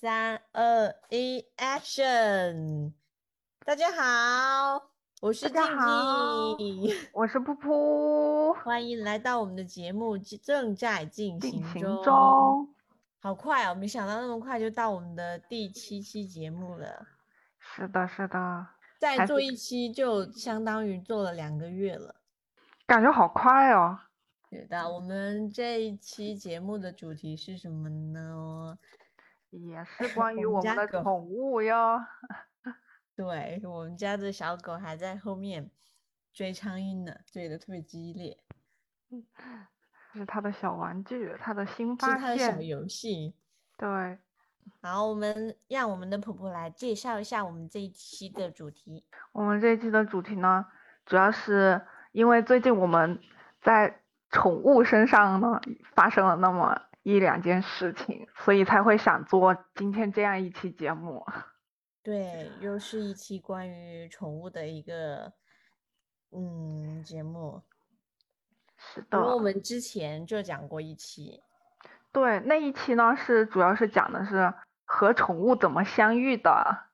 三二一，Action！大家好，我是静静，我是噗噗，欢迎来到我们的节目，正在进行中。好快哦，没想到那么快就到我们的第七期节目了。是的，是的，再做一期就相当于做了两个月了。感觉好快哦。是的，我们这一期节目的主题是什么呢？也是 关于我们的宠物哟。对，我们家的小狗还在后面追苍蝇呢，追的特别激烈，这是它的小玩具，它的新是发它的小现。游戏。对，好，我们让我们的婆婆来介绍一下我们这一期的主题。我们这一期的主题呢，主要是因为最近我们在宠物身上呢发生了那么一两件事情，所以才会想做今天这样一期节目。对，又是一期关于宠物的一个嗯节目，是的因为我，们之前就讲过一期。对，那一期呢是主要是讲的是和宠物怎么相遇的，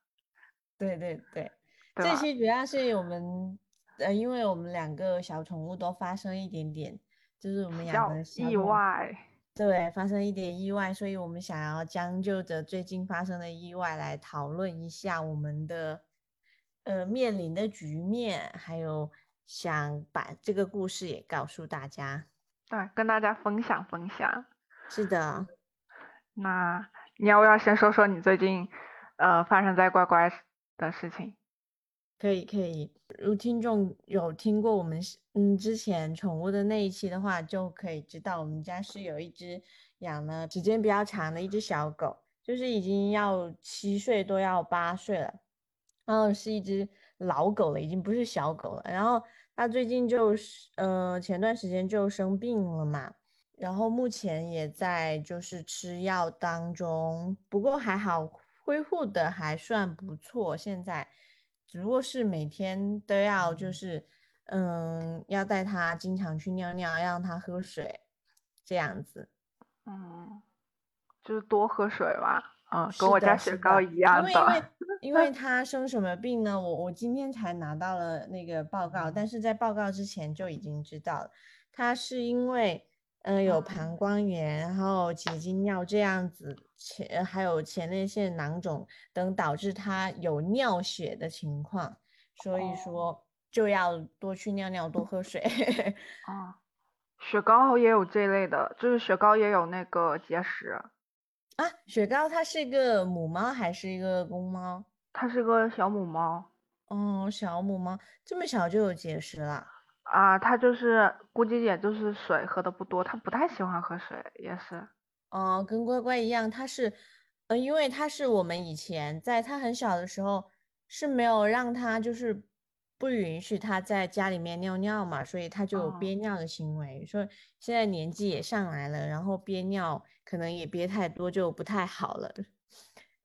对对对，对？这期主要是我们呃，因为我们两个小宠物都发生一点点，就是我们养的意外，对，发生一点意外，所以我们想要将就着最近发生的意外来讨论一下我们的呃面临的局面，还有想把这个故事也告诉大家。对，跟大家分享分享。是的，那你要不要先说说你最近呃发生在乖乖的事情？可以可以。如听众有听过我们是嗯之前宠物的那一期的话，就可以知道我们家是有一只养了时间比较长的一只小狗，就是已经要七岁多要八岁了，然后是一只老狗了，已经不是小狗了。然后它最近就是呃前段时间就生病了嘛，然后目前也在就是吃药当中，不过还好恢复的还算不错，现在。只不过是每天都要就是，嗯，要带他经常去尿尿，让他喝水，这样子。嗯，就是多喝水吧，嗯，跟我家雪糕一样因为因为的。因为 他生什么病呢？我我今天才拿到了那个报告，嗯但是在报告之前就已经知道了，他是因为呃有嗯膀胱炎，然后结晶尿这样子，前还有前列腺囊肿等导致他有尿血的情况，所以哦说就要多去尿尿，多喝水。啊，雪糕也有这类的，就是雪糕也有那个结石，啊，雪糕它是一个母猫还是一个公猫？它是个小母猫哦，小母猫这么小就有结石了。啊，它就是估计也就是水喝的不多，它不太喜欢喝水，也是。哦，跟乖乖一样，它是，呃，因为它是我们以前在它很小的时候是没有让它就是不允许他在家里面尿尿嘛，所以他就有哦憋尿的行为。所以现在年纪也上来了，然后憋尿可能也憋太多，就不太好了。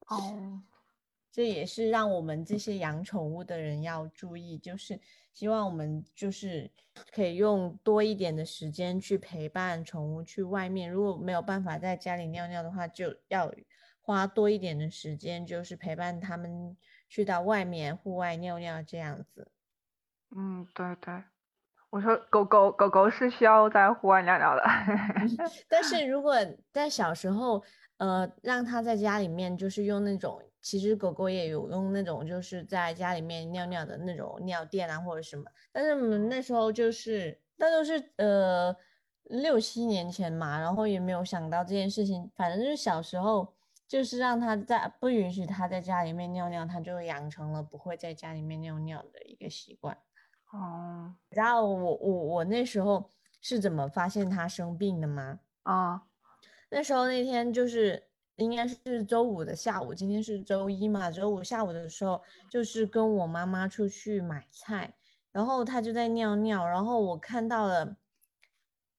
哦，这也是让我们这些养宠物的人要注意，就是希望我们就是可以用多一点的时间去陪伴宠物去外面。如果没有办法在家里尿尿的话，就要花多一点的时间，就是陪伴它们去到外面户外尿尿这样子。嗯，对对，我说狗狗狗狗是需要在户外尿尿的。但是如果 在小时候，呃，让它在家里面就是用那种，其实狗狗也有用那种，就是在家里面尿尿的那种尿垫啊或者什么。但是我们那时候就是，那都是呃六七年前嘛，然后也没有想到这件事情，反正就是小时候就是让它在不允许它在家里面尿尿，它就养成了不会在家里面尿尿的一个习惯。哦，知道我我我那时候是怎么发现他生病的吗？啊，那时候那天就是应该是周五的下午，今天是周一嘛。周五下午的时候，就是跟我妈妈出去买菜，然后他就在尿尿，然后我看到了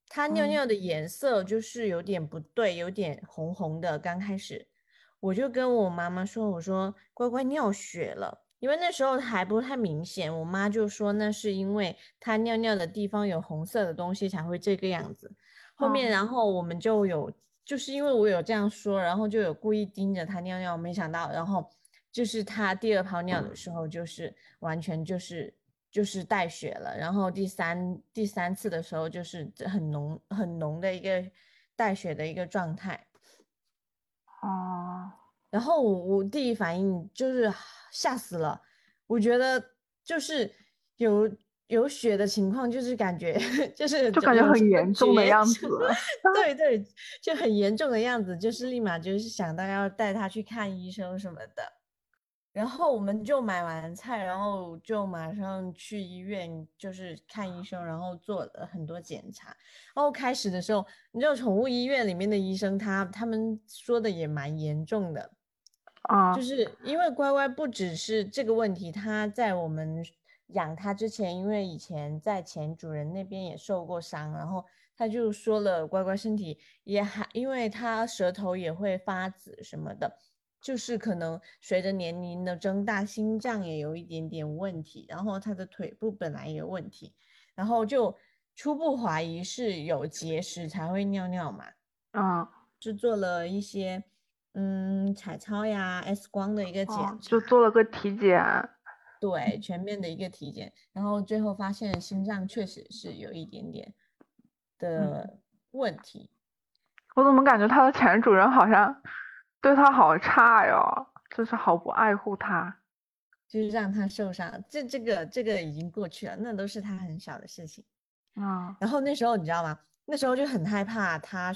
他尿嗯尿的颜色就是有点不对，有点红红的。刚开始我就跟我妈妈说：“我说乖乖尿血了。”因为那时候还不太明显，我妈就说那是因为她尿尿的地方有红色的东西才会这个样子。后面，嗯然后我们就有就是因为我有这样说，然后就有故意盯着她尿尿，没想到，然后就是她第二泡尿的时候，就是完全就是就是带血了，然后第三第三次的时候，就是很浓很浓的一个带血的一个状态。哦，然后我我第一反应就是吓死了，我觉得就是有有血的情况，就是感觉 就是就感觉很严重的样子，对对，就很严重的样子，就是立马就是想到要带他去看医生什么的。然后我们就买完菜，然后就马上去医院，就是看医生，然后做了很多检查。然后开始的时候，你知道宠物医院里面的医生，他他们说的也蛮严重的，啊，就是因为乖乖不只是这个问题，他在我们养它之前，因为以前在前主人那边也受过伤，然后他就说了，乖乖身体也还，因为他舌头也会发紫什么的。就是可能随着年龄的增大，心脏也有一点点问题，然后他的腿部本来也有问题，然后就初步怀疑是有结石才会尿尿嘛。啊，是做了一些嗯彩超呀、X 光的一个检查，就做了个体检。对，全面的一个体检，然后最后发现心脏确实是有一点点的问题。我怎么感觉他的前主人好像？对他好差哟，就是好不爱护他，就是让他受伤。这这个这个已经过去了，那都是他很小的事情。嗯，然后那时候你知道吗？那时候就很害怕他，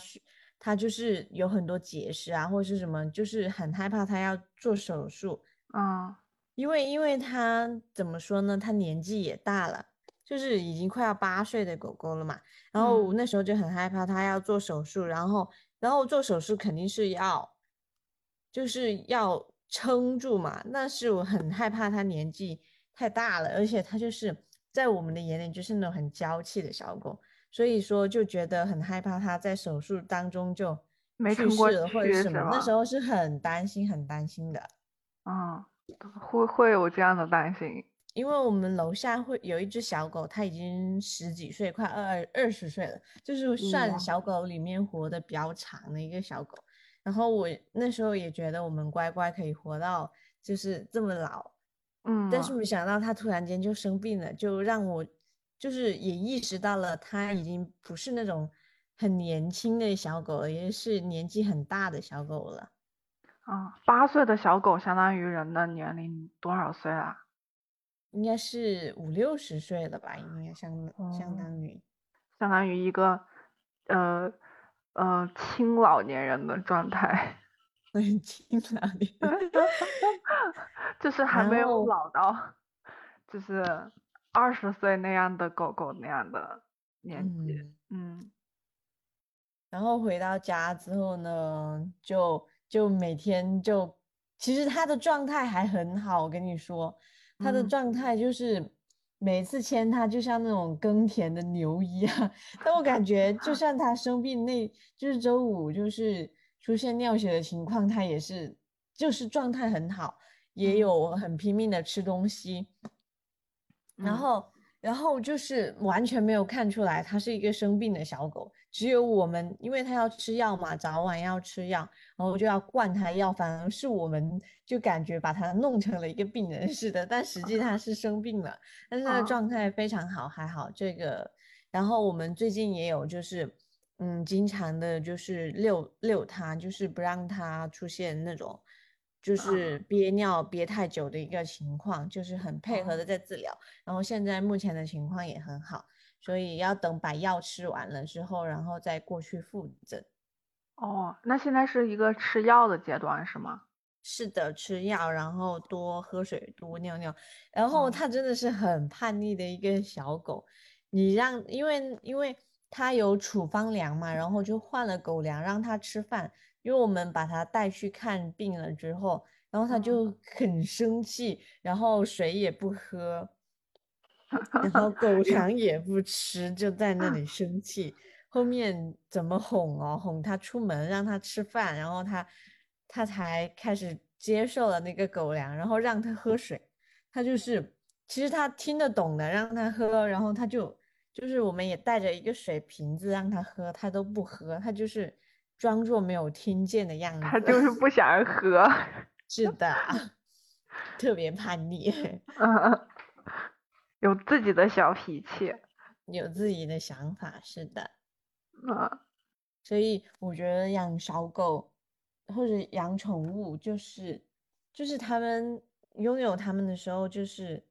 他就是有很多结石啊，或者是什么，就是很害怕他要做手术。啊，因为因为他怎么说呢？他年纪也大了，就是已经快要八岁的狗狗了嘛。然后那时候就很害怕他要做手术，然后然后做手术肯定是要。就是要撑住嘛，那是我很害怕他年纪太大了，而且他就是在我们的眼里就是那种很娇气的小狗，所以说就觉得很害怕他在手术当中就去世了或者什么，那时候是很担心很担心的。嗯，会会有这样的担心，因为我们楼下会有一只小狗，它已经十几岁，快二二十岁了，就是算小狗里面活的比较长的一个小狗。然后我那时候也觉得我们乖乖可以活到就是这么老，嗯，但是没想到他突然间就生病了，就让我就是也意识到了他已经不是那种很年轻的小狗了，也是年纪很大的小狗了。啊，八岁的小狗相当于人的年龄多少岁啊？应该是五六十岁了吧？应该相相当于相当于一个呃。呃，青老年人的状态，青老年，就是还没有老到，就是二十岁那样的狗狗那样的年纪，嗯。然后回到家之后呢，就就每天就，其实它的状态还很好，我跟你说，它的状态就是。每次牵它就像那种耕田的牛一样，但我感觉就 算它生病，那就是周五就是出现尿血的情况，它也是就是状态很好，也有很拼命的吃东西，然后。然后就是完全没有看出来它是一个生病的小狗，只有我们，因为它要吃药嘛，早晚要吃药，然后就要灌它药，反而是我们就感觉把它弄成了一个病人似的，但实际它是生病了，但是它的状态非常好，还好这个。然后我们最近也有就是，嗯，经常的就是遛遛它，就是不让它出现那种。就是憋尿憋太久的一个情况，就是很配合的在治疗，然后现在目前的情况也很好，所以要等把药吃完了之后，然后再过去复诊。哦，那现在是一个吃药的阶段是吗？是的，吃药，然后多喝水，多尿尿，然后它真的是很叛逆的一个小狗，你让，因为因为它有处方粮嘛，然后就换了狗粮让它吃饭。因为我们把它带去看病了之后，然后它就很生气，然后水也不喝，然后狗 粮也不吃，就在那里 生气。后面怎么哄哦，哄它出门，让它吃饭，然后它它才开始接受了那个狗粮，然后让它喝水。它就是其实它听得懂的，让它喝，然后它就就是我们也带着一个水瓶子让它喝，它都不喝，它就是。装作没有听见的样子。他就是不想喝。是的，特别叛逆。嗯，有自己的小脾气，有自己的想法。是的。嗯。所以我觉得养小狗或者养宠物，就是就是他们拥有他们的时候，就是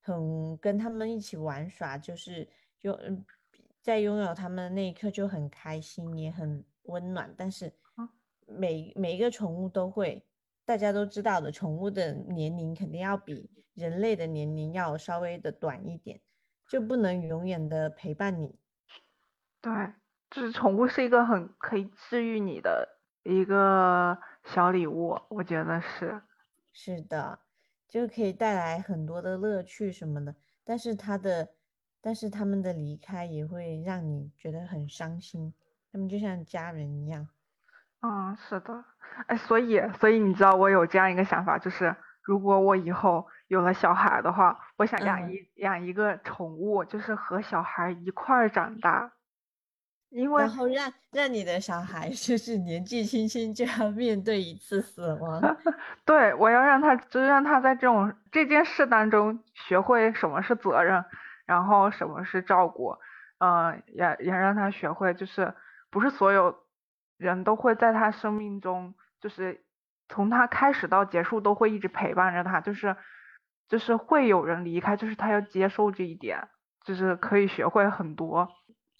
很跟他们一起玩耍，就是就在拥有他们的那一刻就很开心，也很温暖。但是每每一个宠物都会，大家都知道的，宠物的年龄肯定要比人类的年龄要稍微的短一点，就不能永远的陪伴你。对。就是宠物是一个很可以治愈你的一个小礼物，我觉得是。是的，就可以带来很多的乐趣什么的。但是它的，但是他们的离开也会让你觉得很伤心。他们就像家人一样。嗯，是的。哎，所以，所以你知道我有这样一个想法，就是如果我以后有了小孩的话，我想养一养一个宠物，就是和小孩一块儿长大。因为然后让让你的小孩就是年纪轻轻就要面对一次死亡，对我要让他就是让他在这种这件事当中学会什么是责任，然后什么是照顾，嗯，也也让他学会就是不是所有人都会在他生命中就是从他开始到结束都会一直陪伴着他，就是就是会有人离开，就是他要接受这一点，就是可以学会很多。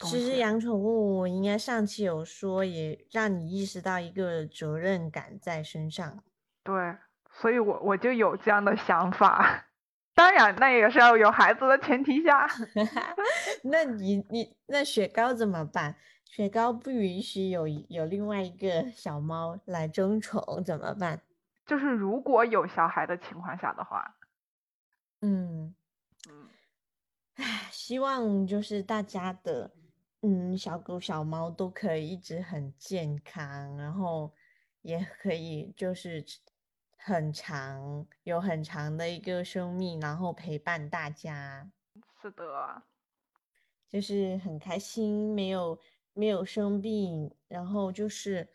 其实养宠物，我应该上期有说，也让你意识到一个责任感在身上。对，所以我我就有这样的想法。当然，那也是要有孩子的前提下。那你你那雪糕怎么办？雪糕不允许有有另外一个小猫来争宠，怎么办？就是如果有小孩的情况下的话，嗯嗯，唉，希望就是大家的。嗯，小狗小猫都可以一直很健康，然后也可以就是很长，有很长的一个生命，然后陪伴大家。是的，就是很开心，没有没有生病，然后就是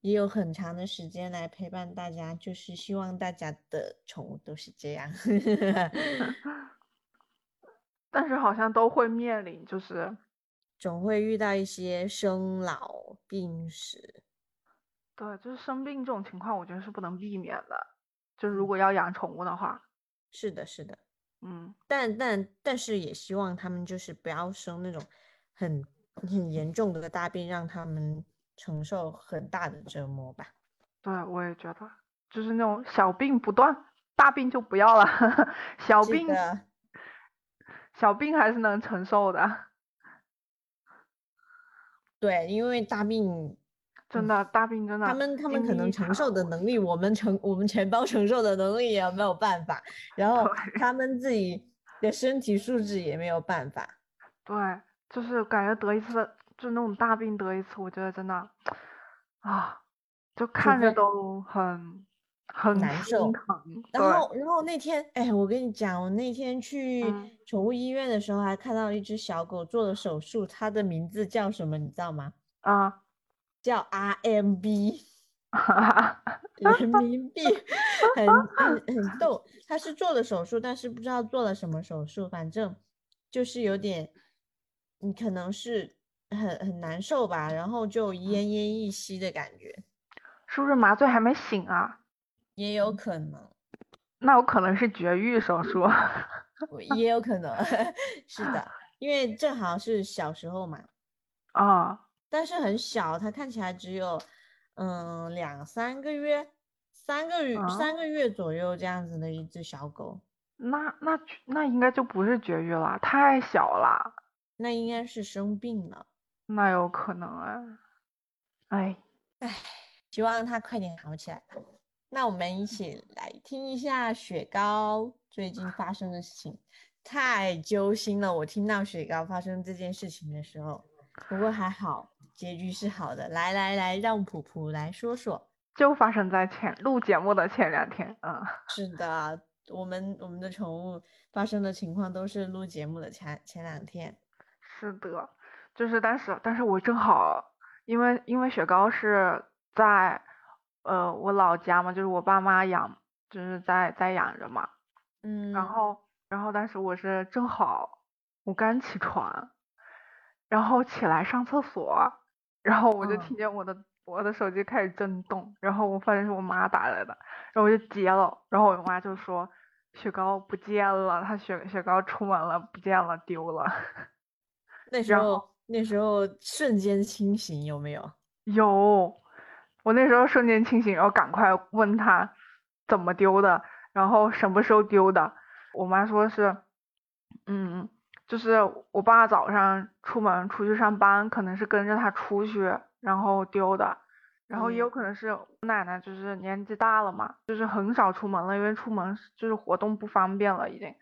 也有很长的时间来陪伴大家，就是希望大家的宠物都是这样。但是好像都会面临就是。总会遇到一些生老病死，对，就是生病这种情况，我觉得是不能避免的。就是如果要养宠物的话，是的，是的，嗯，但但但是也希望他们就是不要生那种很很严重的大病，让他们承受很大的折磨吧。对，我也觉得，就是那种小病不断，大病就不要了。小病，小病还是能承受的。对，因为大病真的大病真的，他们他们可能承受的能力，我们承我们全包承受的能力也没有办法，然后他们自己的身体素质也没有办法。对，就是感觉得一次就那种大病得一次，我觉得真的啊，就看着都很很难受。然后然后那天，哎，我跟你讲，我那天去宠物医院的时候，还看到一只小狗做了手术，它的名字叫什么，你知道吗？啊，叫 RMB，人民币，很很很逗。它是做了手术，但是不知道做了什么手术，反正就是有点，你可能是很很难受吧，然后就奄奄一息的感觉。是不是麻醉还没醒啊？也有可能，那有可能是绝育手术，也有可能 是的，因为正好是小时候嘛，啊，但是很小，它看起来只有嗯两三个月，三个月三个月左右这样子的一只小狗，那那那应该就不是绝育了，太小了，那应该是生病了，那有可能啊，哎哎，希望他快点好起来。那我们一起来听一下雪糕最近发生的事情，太揪心了。我听到雪糕发生这件事情的时候，不过还好，结局是好的。来来来，让普普来说说，就发生在前录节目的前两天。嗯，是的，我们我们的宠物发生的情况都是录节目的前前两天。是的，就是但是但是我正好因为因为雪糕是在呃我老家嘛，就是我爸妈养，就是在在养着嘛。嗯，然后然后当时我是正好我刚起床，然后起来上厕所，然后我就嗯听见我的我的手机开始震动，然后我发现是我妈打来的，然后我就接了，然后我妈就说雪糕不见了，她雪雪糕出门了，不见了，丢了。那时候那时候瞬间清醒有没有？有，我那时候瞬间清醒，然后赶快问他怎么丢的，然后什么时候丢的。我妈说是，嗯，就是我爸早上出门出去上班，可能是跟着他出去，然后丢的。然后也有嗯可能是我奶奶就是年纪大了嘛，就是很少出门了，因为出门就是活动不方便了已经，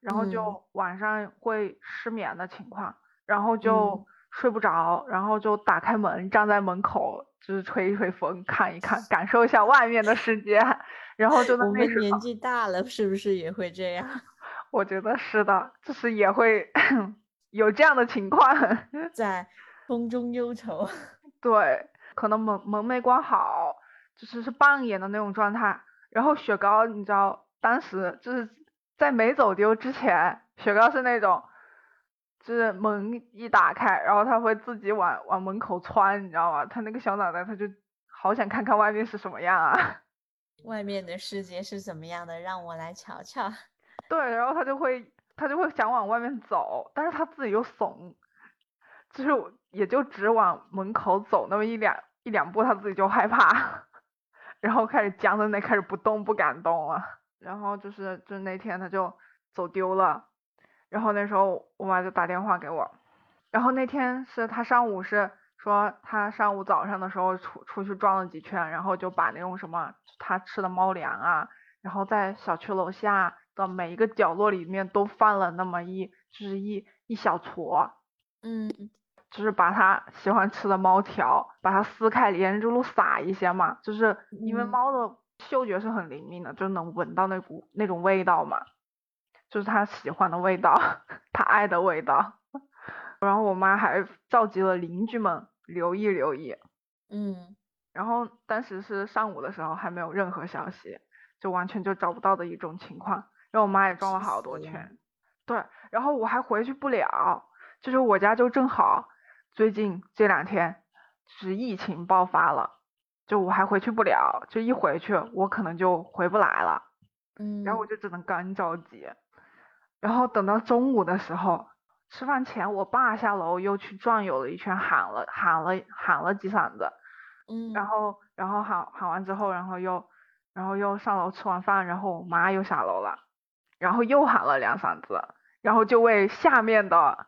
然后嗯就晚上会失眠的情况，然后就嗯睡不着，然后就打开门站在门口，就是吹一吹风，看一看，感受一下外面的世界，然后就那年纪大了，是不是也会这样？我觉得是的，就是也会 有这样的情况，在风中忧愁。对，可能门门没关好，就是是半掩的那种状态。然后雪糕，你知道，当时就是在没走丢之前，雪糕是那种，就是门一打开，然后它会自己往往门口窜，你知道吗？它那个小脑袋，它就好想看看外面是什么样啊。外面的世界是怎么样的？让我来瞧瞧。对，然后它就会它就会想往外面走，但是它自己又怂，就是也就只往门口走那么一两一两步，它自己就害怕，然后开始僵在那，开始不动不敢动了。然后就是就是那天它就走丢了，然后那时候我妈就打电话给我，然后那天是她上午是说她上午早上的时候出出去转了几圈，然后就把那种什么她吃的猫粮啊，然后在小区楼下的每一个角落里面都放了那么一就是一一小撮，嗯。就是把它喜欢吃的猫条，把它撕开，沿着路撒一些嘛，就是因为嗯。猫的嗅觉是很灵敏的，就能闻到那股那种味道嘛，就是他喜欢的味道，他爱的味道。然后我妈还召集了邻居们留意留意，嗯然后当时是上午的时候还没有任何消息，就完全就找不到的一种情况。然后我妈也转了好多圈，对，然后我还回去不了，就是我家就正好最近这两天是疫情爆发了，就我还回去不了，就一回去我可能就回不来了，嗯，然后我就只能干着急，然后等到中午的时候。吃饭前，我爸下楼又去转悠了一圈，喊了喊了喊了几嗓子，嗯，然后然后喊喊完之后，然后又然后又上楼吃完饭，然后我妈又下楼了，然后又喊了两嗓子，然后就为下面的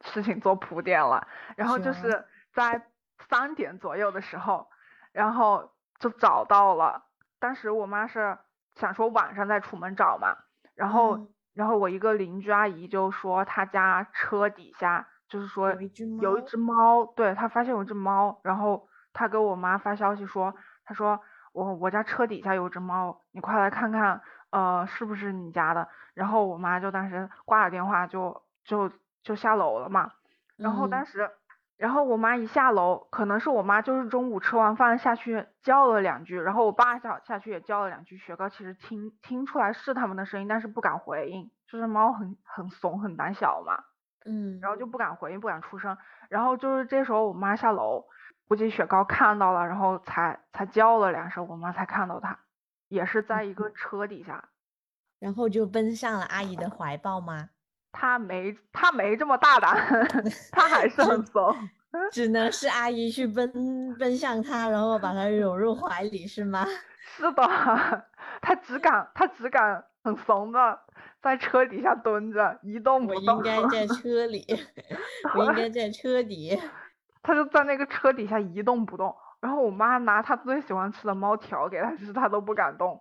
事情做铺垫了。然后就是是在三点左右的时候，然后就找到了。当时我妈是想说晚上再出门找嘛，然后、嗯然后我一个邻居阿姨就说她家车底下就是说有一只猫有一只猫，对，她发现有一只猫，然后她给我妈发消息说，她说我我家车底下有只猫，你快来看看，呃，是不是你家的？然后我妈就当时挂了电话就就就下楼了嘛，然后当嗯时，然后我妈一下楼，可能是我妈就是中午吃完饭下去叫了两句，然后我爸下下去也叫了两句，雪糕其实听听出来是他们的声音，但是不敢回应，就是猫很很怂很胆小嘛，嗯，然后就不敢回应，不敢出声。然后就是这时候我妈下楼，估计雪糕看到了，然后才才叫了两声，我妈才看到它，也是在一个车底下。然后就奔向了阿姨的怀抱吗？它没他没这么大胆，他还是很怂。只能是阿姨去奔奔向他，然后把他 拥入怀里，是吗？是的，他只敢他只敢很怂的在车底下蹲着，一动不动。我应该在车里，我应该在车底。他就在那个车底下一动不动。然后我妈拿她最喜欢吃的猫条给他吃，他都不敢动。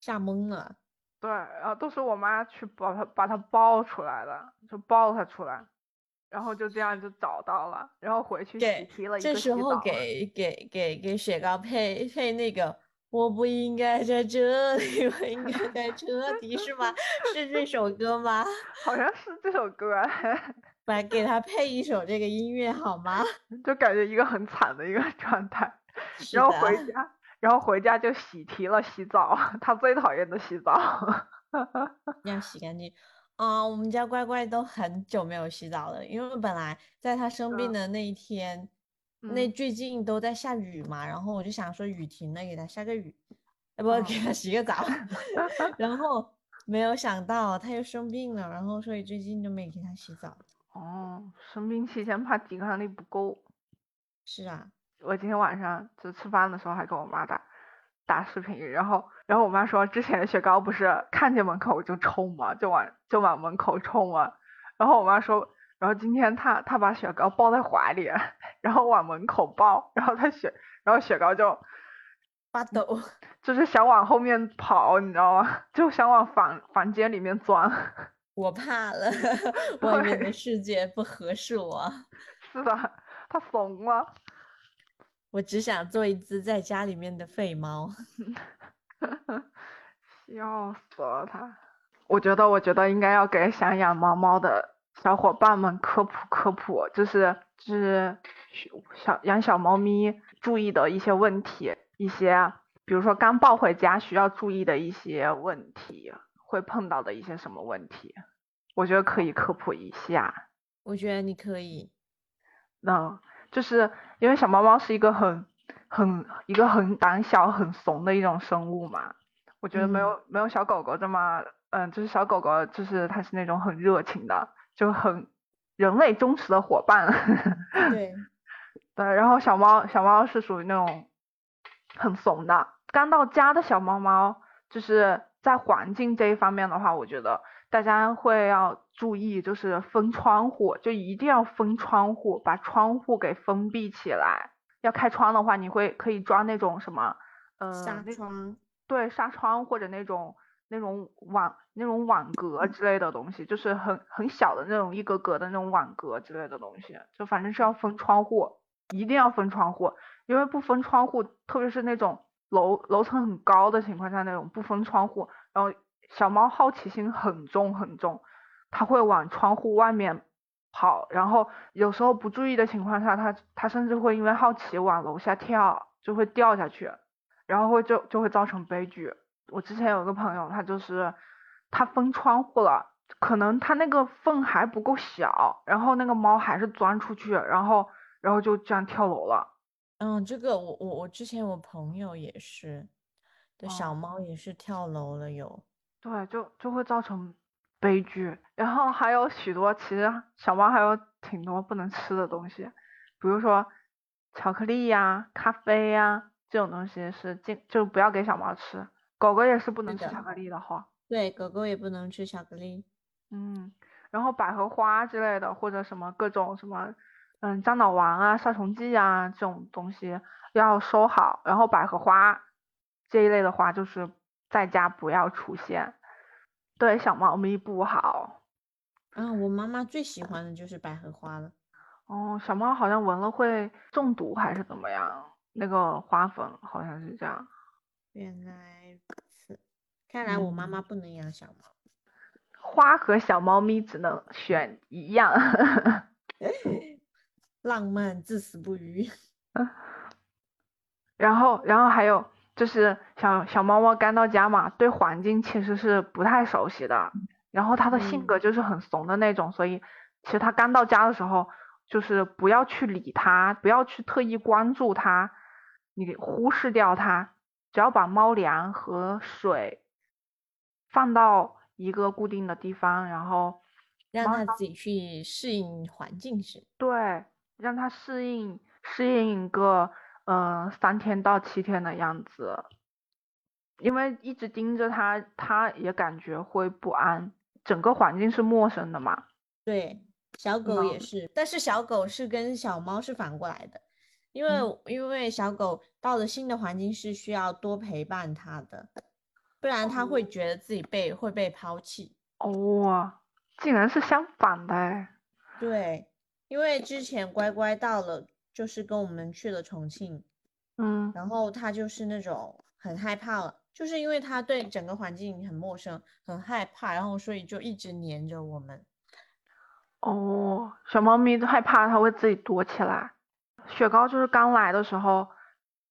吓懵了。对，然后都是我妈去把它把它抱出来的，就抱它出来，然后就这样就找到了，然后回去给提了一这时候。给给给给雪糕配配那个，我不应该在这里，我应该 在车底，是吗？是这首歌吗？好像是这首歌，来给他配一首这个音乐好吗？就感觉一个很惨的一个状态。然后回家，然后回家就喜提了洗澡，他最讨厌的洗澡。要洗干净。啊、我们家乖乖都很久没有洗澡了，因为本来在他生病嗯的那一天，那嗯最近都在下雨嘛，然后我就想说雨停了，给他下个雨，要，不，嗯给他洗个澡，然后没有想到他又生病了，然后所以最近就没给他洗澡。哦，生病期间怕抵抗力不够。是啊，我今天晚上就吃饭的时候还跟我妈打打视频，然后然后我妈说之前雪糕不是看见门口就冲嘛，就往就往门口冲嘛，然后我妈说，然后今天她她把雪糕抱在怀里，然后往门口抱，然后她雪然后雪糕就发抖。就是想往后面跑，你知道吗？就想往房房间里面钻。我怕了，外面的世界不合适我，是的，他怂了。我只想做一只在家里面的废猫。笑死了他！我觉得，我觉得应该要给想养猫猫的小伙伴们科普科普，就是就是小养小猫咪注意的一些问题，一些比如说刚抱回家需要注意的一些问题，会碰到的一些什么问题，我觉得可以科普一下。我觉得你可以，那就是因为小猫猫是一个很很一个很胆小、很怂的一种生物嘛。我觉得没有、没有小狗狗这么，嗯，就是小狗狗就是它是那种很热情的，就很人类忠实的伙伴。对，对，然后小猫小猫是属于那种很怂的，刚到家的小猫猫，就是在环境这一方面的话，我觉得大家会要注意，就是封窗户，就一定要封窗户，把窗户给封闭起来。要开窗的话，你会可以装那种什么，呃，纱那窗，对，纱窗或者那种那种网那种网格之类的东西，就是很很小的那种一格格的那种网格之类的东西，就反正是要封窗户，一定要封窗户，因为不封窗户，特别是那种楼楼层很高的情况下，那种不封窗户，然后小猫好奇心很重很重，它会往窗户外面跑，然后有时候不注意的情况下，它它甚至会因为好奇往楼下跳，就会掉下去。然后会就就会造成悲剧。我之前有个朋友，他就是他封窗户了，可能他那个缝还不够小，然后那个猫还是钻出去，然后然后就这样跳楼了。嗯，这个我我我之前我朋友也是，的小哦猫也是跳楼了有。对，就就会造成悲剧。然后还有许多，其实小猫还有挺多不能吃的东西，比如说巧克力呀、咖啡呀这种东西是尽就不要给小猫吃。狗狗也是不能吃巧克力的哈。对，狗狗也不能吃巧克力。嗯，然后百合花之类的，或者什么各种什么，嗯，樟脑丸啊、杀虫剂啊这种东西要收好。然后百合花这一类的花，就是在家不要出现，对小猫咪不好。嗯，我妈妈最喜欢的就是百合花了。哦，小猫好像闻了会中毒还是怎么样？那个花粉好像是这样。原来如此，看来我妈嗯妈不能养小猫。花和小猫咪只能选一样。浪漫至死不渝。然后，然后还有就是小小猫猫刚到家嘛，对环境其实是不太熟悉的，然后它的性嗯格就是很怂的那种，所以其实它刚到家的时候，就是不要去理它，不要去特意关注它，你给忽视掉它，只要把猫粮和水放到一个固定的地方，然后让它自己去适应环境是。对，让它适应适应一个呃三天到七天的样子，因为一直盯着它，它也感觉会不安，整个环境是陌生的嘛。对，小狗也嗯是，但是小狗是跟小猫是反过来的，因为嗯因为小狗到了新的环境是需要多陪伴它的，不然它会哦觉得自己被会被抛弃。哦，竟然是相反的哎。对，因为之前乖乖到了，就是跟我们去了重庆，嗯然后它就是那种很害怕了，就是因为它对整个环境很陌生，很害怕，然后所以就一直黏着我们。哦，小猫咪害怕，它会自己躲起来。雪糕就是刚来的时候，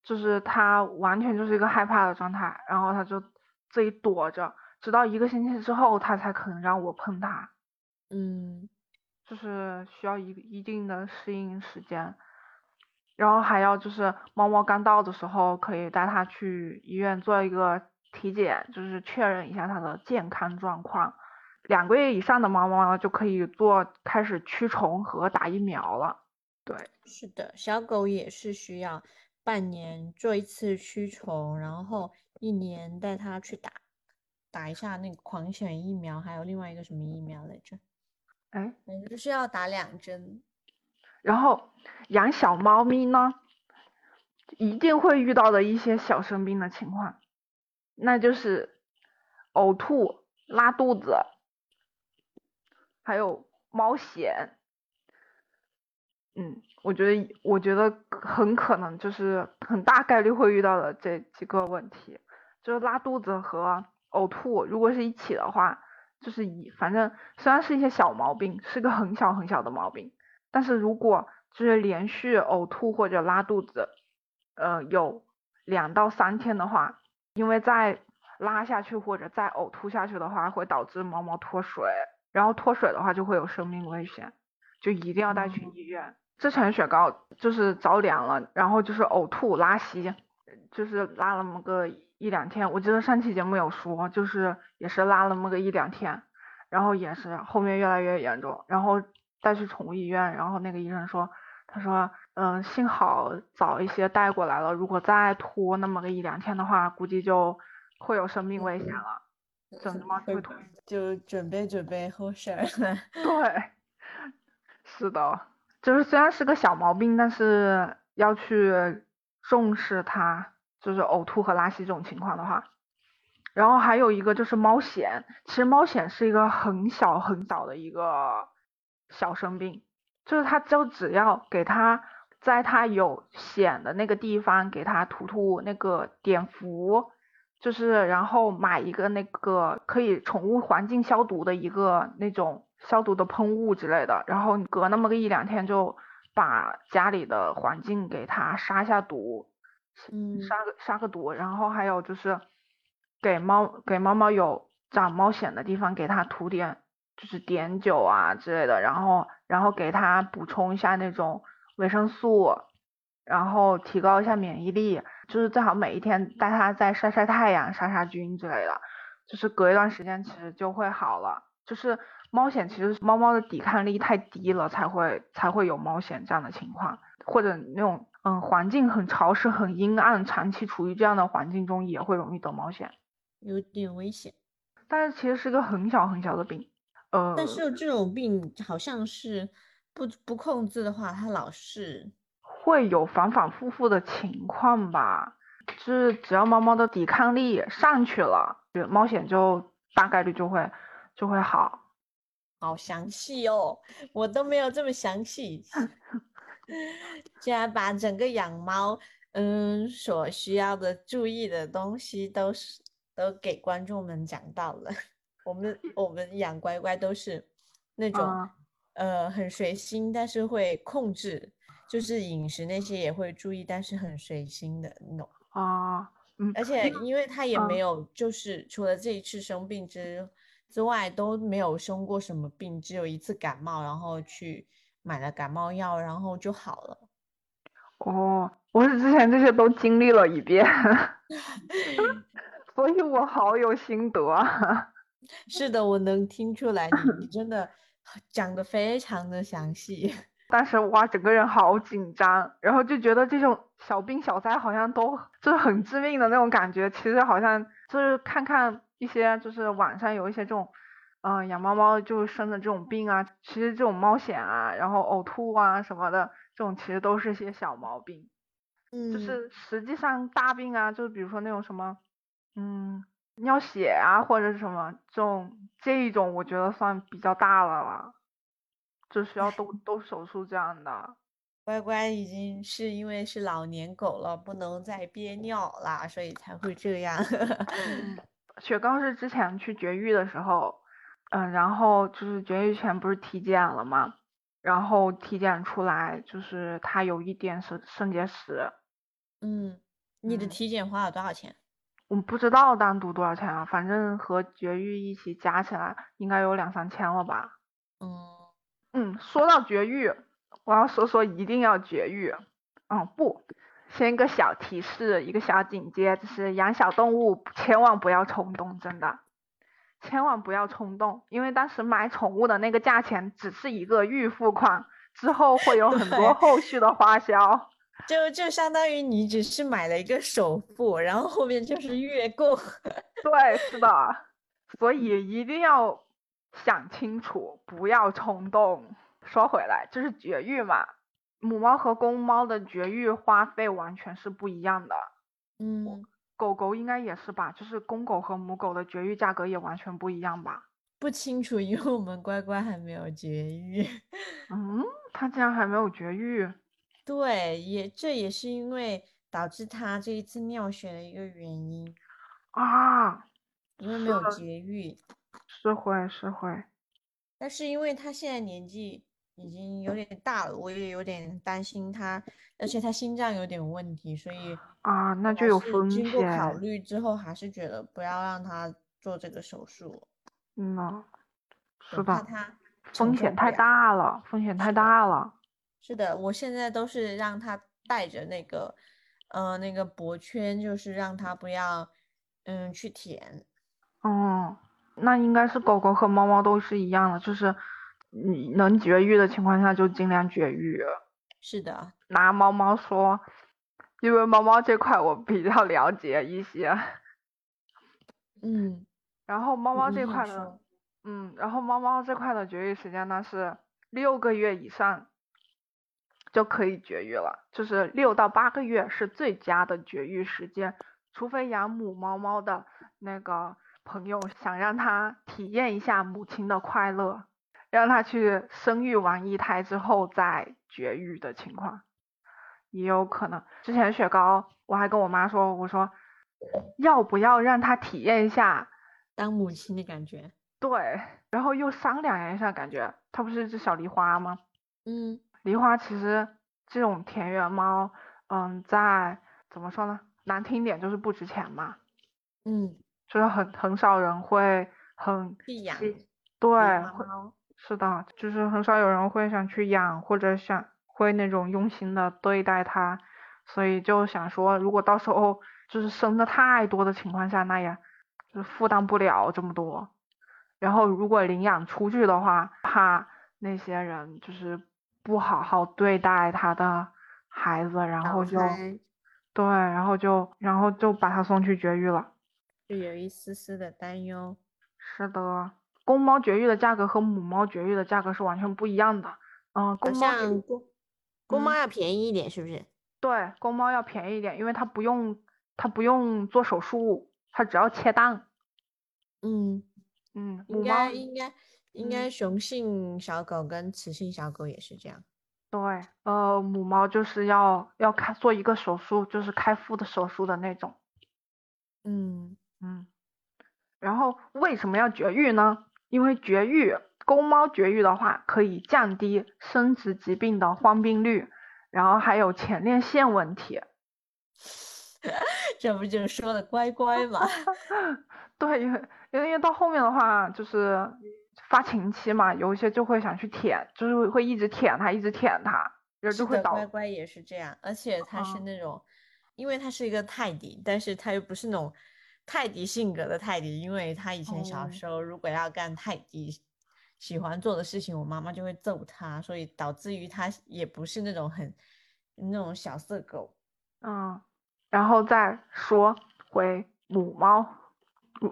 就是它完全就是一个害怕的状态，然后它就自己躲着，直到一个星期之后，它才肯让我碰它。嗯，就是需要一一定的适应时间，然后还要就是猫猫刚到的时候，可以带它去医院做一个体检，就是确认一下它的健康状况。两个月以上的猫猫呢，就可以做开始驱虫和打疫苗了。对，是的，小狗也是需要半年做一次驱虫，然后一年带它去打打一下那个狂犬疫苗，还有另外一个什么疫苗来着？哎，反正是要打两针。然后养小猫咪呢，一定会遇到的一些小生病的情况，那就是呕吐、拉肚子。还有猫癣，嗯，我觉得我觉得很可能就是很大概率会遇到的这几个问题，就是拉肚子和呕吐，如果是一起的话，就是以反正虽然是一些小毛病，是个很小很小的毛病，但是如果就是连续呕吐或者拉肚子，呃，有两到三天的话，因为再拉下去或者再呕吐下去的话，会导致毛毛脱水。然后脱水的话就会有生命危险，就一定要带去医院。之前雪糕就是着凉了，然后就是呕吐拉稀，就是拉了么个一两天。我记得上期节目有说，就是也是拉了么个一两天，然后也是后面越来越严重，然后带去宠物医院，然后那个医生说，他说，嗯，幸好早一些带过来了，如果再拖那么个一两天的话，估计就会有生命危险了。怎么 会拖？就准备准备后事儿。对，是的，就是虽然是个小毛病，但是要去重视它，就是呕吐和拉稀这种情况的话。然后还有一个就是猫癣，其实猫癣是一个很小很小的一个小生病，就是它就只要给它在它有癣的那个地方给它涂涂那个碘伏。就是，然后买一个那个可以宠物环境消毒的一个那种消毒的喷雾之类的，然后你隔那么个一两天就把家里的环境给它杀下毒，嗯，杀个杀个毒，然后还有就是给猫给猫猫有长猫癣的地方给它涂点就是碘酒啊之类的，然后然后给它补充一下那种维生素。然后提高一下免疫力，就是最好每一天带它再晒晒太阳、杀杀菌之类的，就是隔一段时间其实就会好了。就是猫癣，其实猫猫的抵抗力太低了，才会才会有猫癣这样的情况，或者那种嗯环境很潮湿、很阴暗，长期处于这样的环境中也会容易得猫癣，有点危险。但是其实是个很小很小的病，呃，但是这种病好像是不不控制的话，它老是。会有反反复复的情况吧，就是只要猫猫的抵抗力上去了，猫癣就大概率就会就会好。好详细哦，我都没有这么详细。竟然把整个养猫嗯所需要的注意的东西都是都给观众们讲到了。我们我们养乖乖都是那种呃很随心，但是会控制。就是饮食那些也会注意，但是很随心的那种啊，嗯，而且因为他也没有，就是除了这一次生病之之外都没有生过什么病，只有一次感冒，然后去买了感冒药，然后就好了。哦，我是之前这些都经历了一遍，所以我好有心得啊。是的，我能听出来，你你真的讲的非常的详细。当时哇，整个人好紧张，然后就觉得这种小病小灾好像都就是很致命的那种感觉。其实好像就是看看一些就是网上有一些这种，嗯，养猫猫就生的这种病啊，其实这种猫癣啊，然后呕吐啊什么的，这种其实都是些小毛病。嗯，就是实际上大病啊，就是比如说那种什么，嗯，尿血啊或者是什么这种这一种，我觉得算比较大了了。就需要动动 手术这样的，乖乖已经是因为是老年狗了，不能再憋尿啦，所以才会这样。雪糕是之前去绝育的时候，嗯，然后就是绝育前不是体检了吗？然后体检出来就是它有一点肾肾结石。嗯，你的体检花了多少钱？我不知道单独多少钱啊，反正和绝育一起加起来应该有两三千了吧。嗯嗯，说到绝育，我要说说一定要绝育。嗯，不，先一个小提示，一个小警戒，就是养小动物千万不要冲动，真的，千万不要冲动，因为当时买宠物的那个价钱只是一个预付款，之后会有 很多后续的花销。就就相当于你只是买了一个首付，然后后面就是月供。对，是的，所以一定要想清楚，不要冲动。说回来，就是绝育嘛，母猫和公猫的绝育花费完全是不一样的。嗯，狗狗应该也是吧，就是公狗和母狗的绝育价格也完全不一样吧？不清楚，因为我们乖乖还没有绝育。嗯，它竟然还没有绝育。对，也这也是因为导致他这一次尿血的一个原因啊，因为没有绝育，是会是会，但是因为他现在年纪已经有点大了，我也有点担心他，而且他心脏有点问题，所以啊，那就有风险。经过考虑之后，还是觉得不要让他做这个手术。嗯呐，是的，他风险太大了，风险太大了。是的，我现在都是让他带着那个，呃，那个脖圈，就是让他不要，嗯，去舔。哦，那应该是狗狗和猫猫都是一样的，就是你能绝育的情况下就尽量绝育。是的，拿猫猫说，因为猫猫这块我比较了解一些。嗯，然后猫猫这块的，嗯，然后猫猫这块的绝育时间呢是六个月以上。就可以绝育了，就是六到八个月是最佳的绝育时间，除非养母猫猫的那个朋友想让它体验一下母亲的快乐，让它去生育完一胎之后再绝育的情况，也有可能。之前雪糕我还跟我妈说，我说要不要让它体验一下当母亲的感觉？对，然后又商量一下，感觉它不是一只小梨花吗？嗯。梨花其实这种田园猫，嗯，在怎么说呢？难听点就是不值钱嘛。嗯，就是很很少人会很去养。对，是的，就是很少有人会想去养或者想会那种用心的对待它，所以就想说，如果到时候就是生的太多的情况下，那也就是负担不了这么多。然后如果领养出去的话，怕那些人就是。不好好对待他的孩子，然后就，对，然后就，然后就把他送去绝育了，就有一丝丝的担忧。是的，公猫绝育的价格和母猫绝育的价格是完全不一样的。嗯，公猫公公猫要便宜一点，是不是？对，公猫要便宜一点，因为它不用它不用做手术，它只要切蛋。嗯嗯，应该应该。应该雄性小狗跟雌性小狗也是这样。对，呃，母猫就是要要开做一个手术，就是开腹的手术的那种。嗯嗯。然后为什么要绝育呢？因为绝育公猫绝育的话，可以降低生殖疾病的患病率，然后还有前列腺问题。这不就是说的乖乖吗？对，因为因为到后面的话就是。发情期嘛，有一些就会想去舔，就是会一直舔它，一直舔它，然后就会倒。乖乖也是这样，而且它是那种，因为它是一个泰迪，但是它又不是那种泰迪性格的泰迪，因为它以前小时候如果要干泰迪喜欢做的事情，我妈妈就会揍它，所以导致于它也不是那种很那种小色狗。嗯，然后再说回母猫。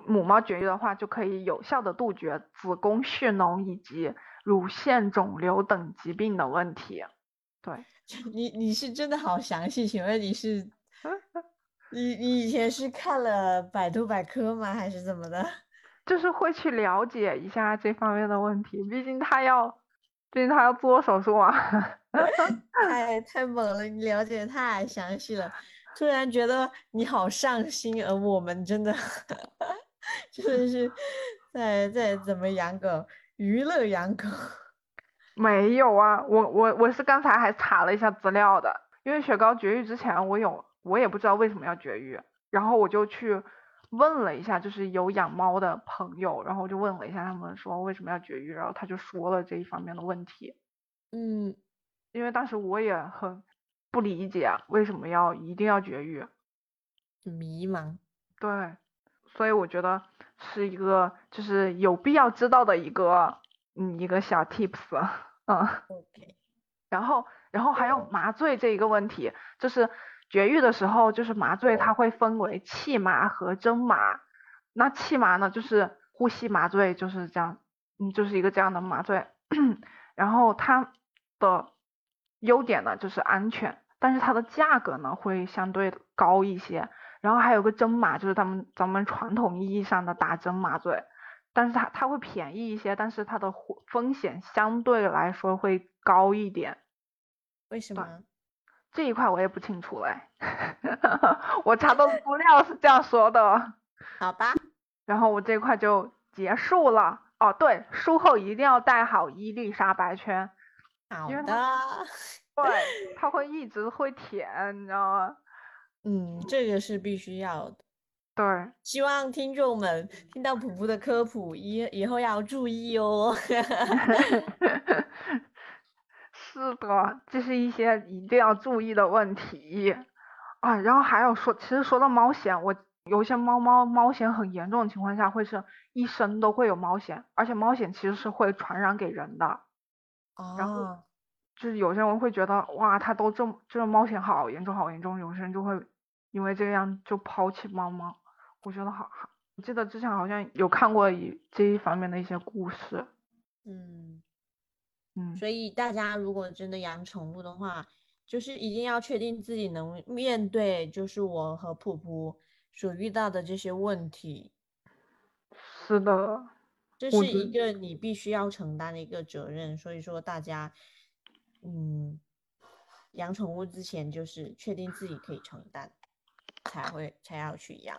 母猫绝育的话，就可以有效的杜绝子宫蓄脓以及乳腺肿瘤等疾病的问题。对 你，你是真的好详细。请问你是，你你以前是看了百度百科吗，还是怎么的？就是会去了解一下这方面的问题，毕竟他要，毕竟他要做手术嘛。太太猛了，你了解太详细了。突然觉得你好上心，而我们真的 真的是 在在怎么养狗？娱乐养狗？没有啊，我我我是刚才还查了一下资料的，因为雪糕绝育之前，我有我也不知道为什么要绝育，然后我就去问了一下，就是有养猫的朋友，然后我就问了一下他们说为什么要绝育，然后他就说了这一方面的问题。嗯，因为当时我也很不理解为什么要一定要绝育，迷茫。对，所以我觉得是一个就是有必要知道的一个嗯一个小 tips。嗯，OK，然后，然后还有麻醉这一个问题，就是绝育的时候，就是麻醉它会分为气麻和针麻。那气麻呢，就是呼吸麻醉，就是这样，嗯，就是一个这样的麻醉。然后它的优点呢，就是安全，但是它的价格呢会相对高一些。然后还有个针麻，就是咱们咱们传统意义上的打针麻醉。但是它它会便宜一些，但是它的风险相对来说会高一点。为什么？这一块我也不清楚嘞。我查到资料是这样说的。好吧。然后我这块就结束了。哦，对，术后一定要戴好伊丽莎白圈。好的。对，它会一直会舔，你知道吗？嗯，这个是必须要的。对，希望听众们听到普普的科普，以以后要注意哦。是的，这是一些一定要注意的问题啊。然后还有说，其实说到猫藓，我有一些猫猫猫藓很严重的情况下，会是一生都会有猫藓，而且猫藓其实是会传染给人的。哦。然后就是有些人会觉得，哇，他都这么这猫险好严重好严重，有些人就会因为这样就抛弃猫猫。我觉得好，我记得之前好像有看过一这一方面的一些故事。嗯嗯，所以大家如果真的养宠物的话，就是一定要确定自己能面对，就是我和普普所遇到的这些问题。是的，这是一个你必须要承担的一个责任。所以说，大家嗯，养宠物之前就是确定自己可以承担，才会才要去养。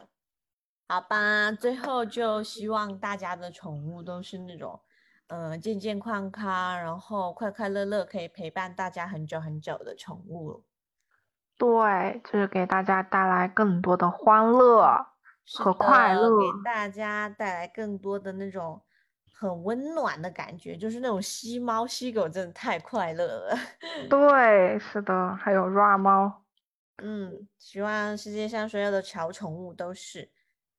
好吧，最后就希望大家的宠物都是那种，嗯，健健康康，然后快快乐乐，可以陪伴大家很久很久的宠物。对，就是给大家带来更多的欢乐和快乐，给大家带来更多的那种很温暖的感觉，就是那种吸猫吸狗真的太快乐了。对，是的，还有 ra 猫。嗯，希望世界上所有的小宠物都是。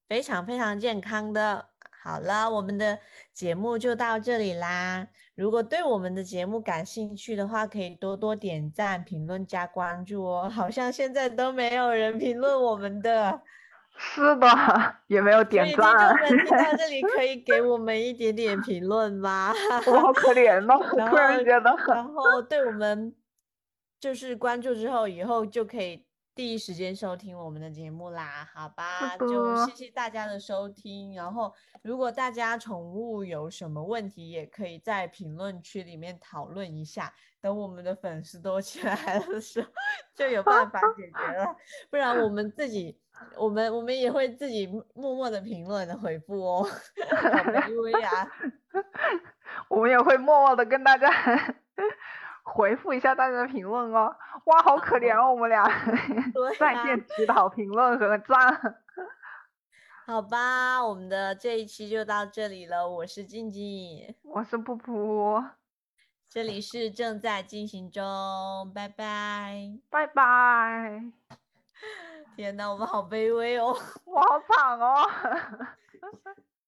非常非常健康的。好了，我们的节目就到这里啦。如果对我们的节目感兴趣的话，可以多多点赞、评论、加关注哦。好像现在都没有人评论我们的。是的，也没有点赞。听到这里可以给我们一点点评论吗？我好可怜哦，突然觉得。然后对我们就是关注之后，以后就可以。第一时间收听我们的节目啦，好吧，就谢谢大家的收听。然后，如果大家宠物有什么问题，也可以在评论区里面讨论一下。等我们的粉丝多起来的时候，就有办法解决了。不然我们自己，我们我们也会自己默默的评论的回复哦。好卑微啊！我们也会默默的跟大家。回复一下大家的评论哦，哇，好可怜哦，我们俩再见祈祷评论和赞。好吧，我们的这一期就到这里了。我是静静，我是噗噗，这里是正在进行中，拜拜，拜拜。天呐我们好卑微哦。我好惨哦。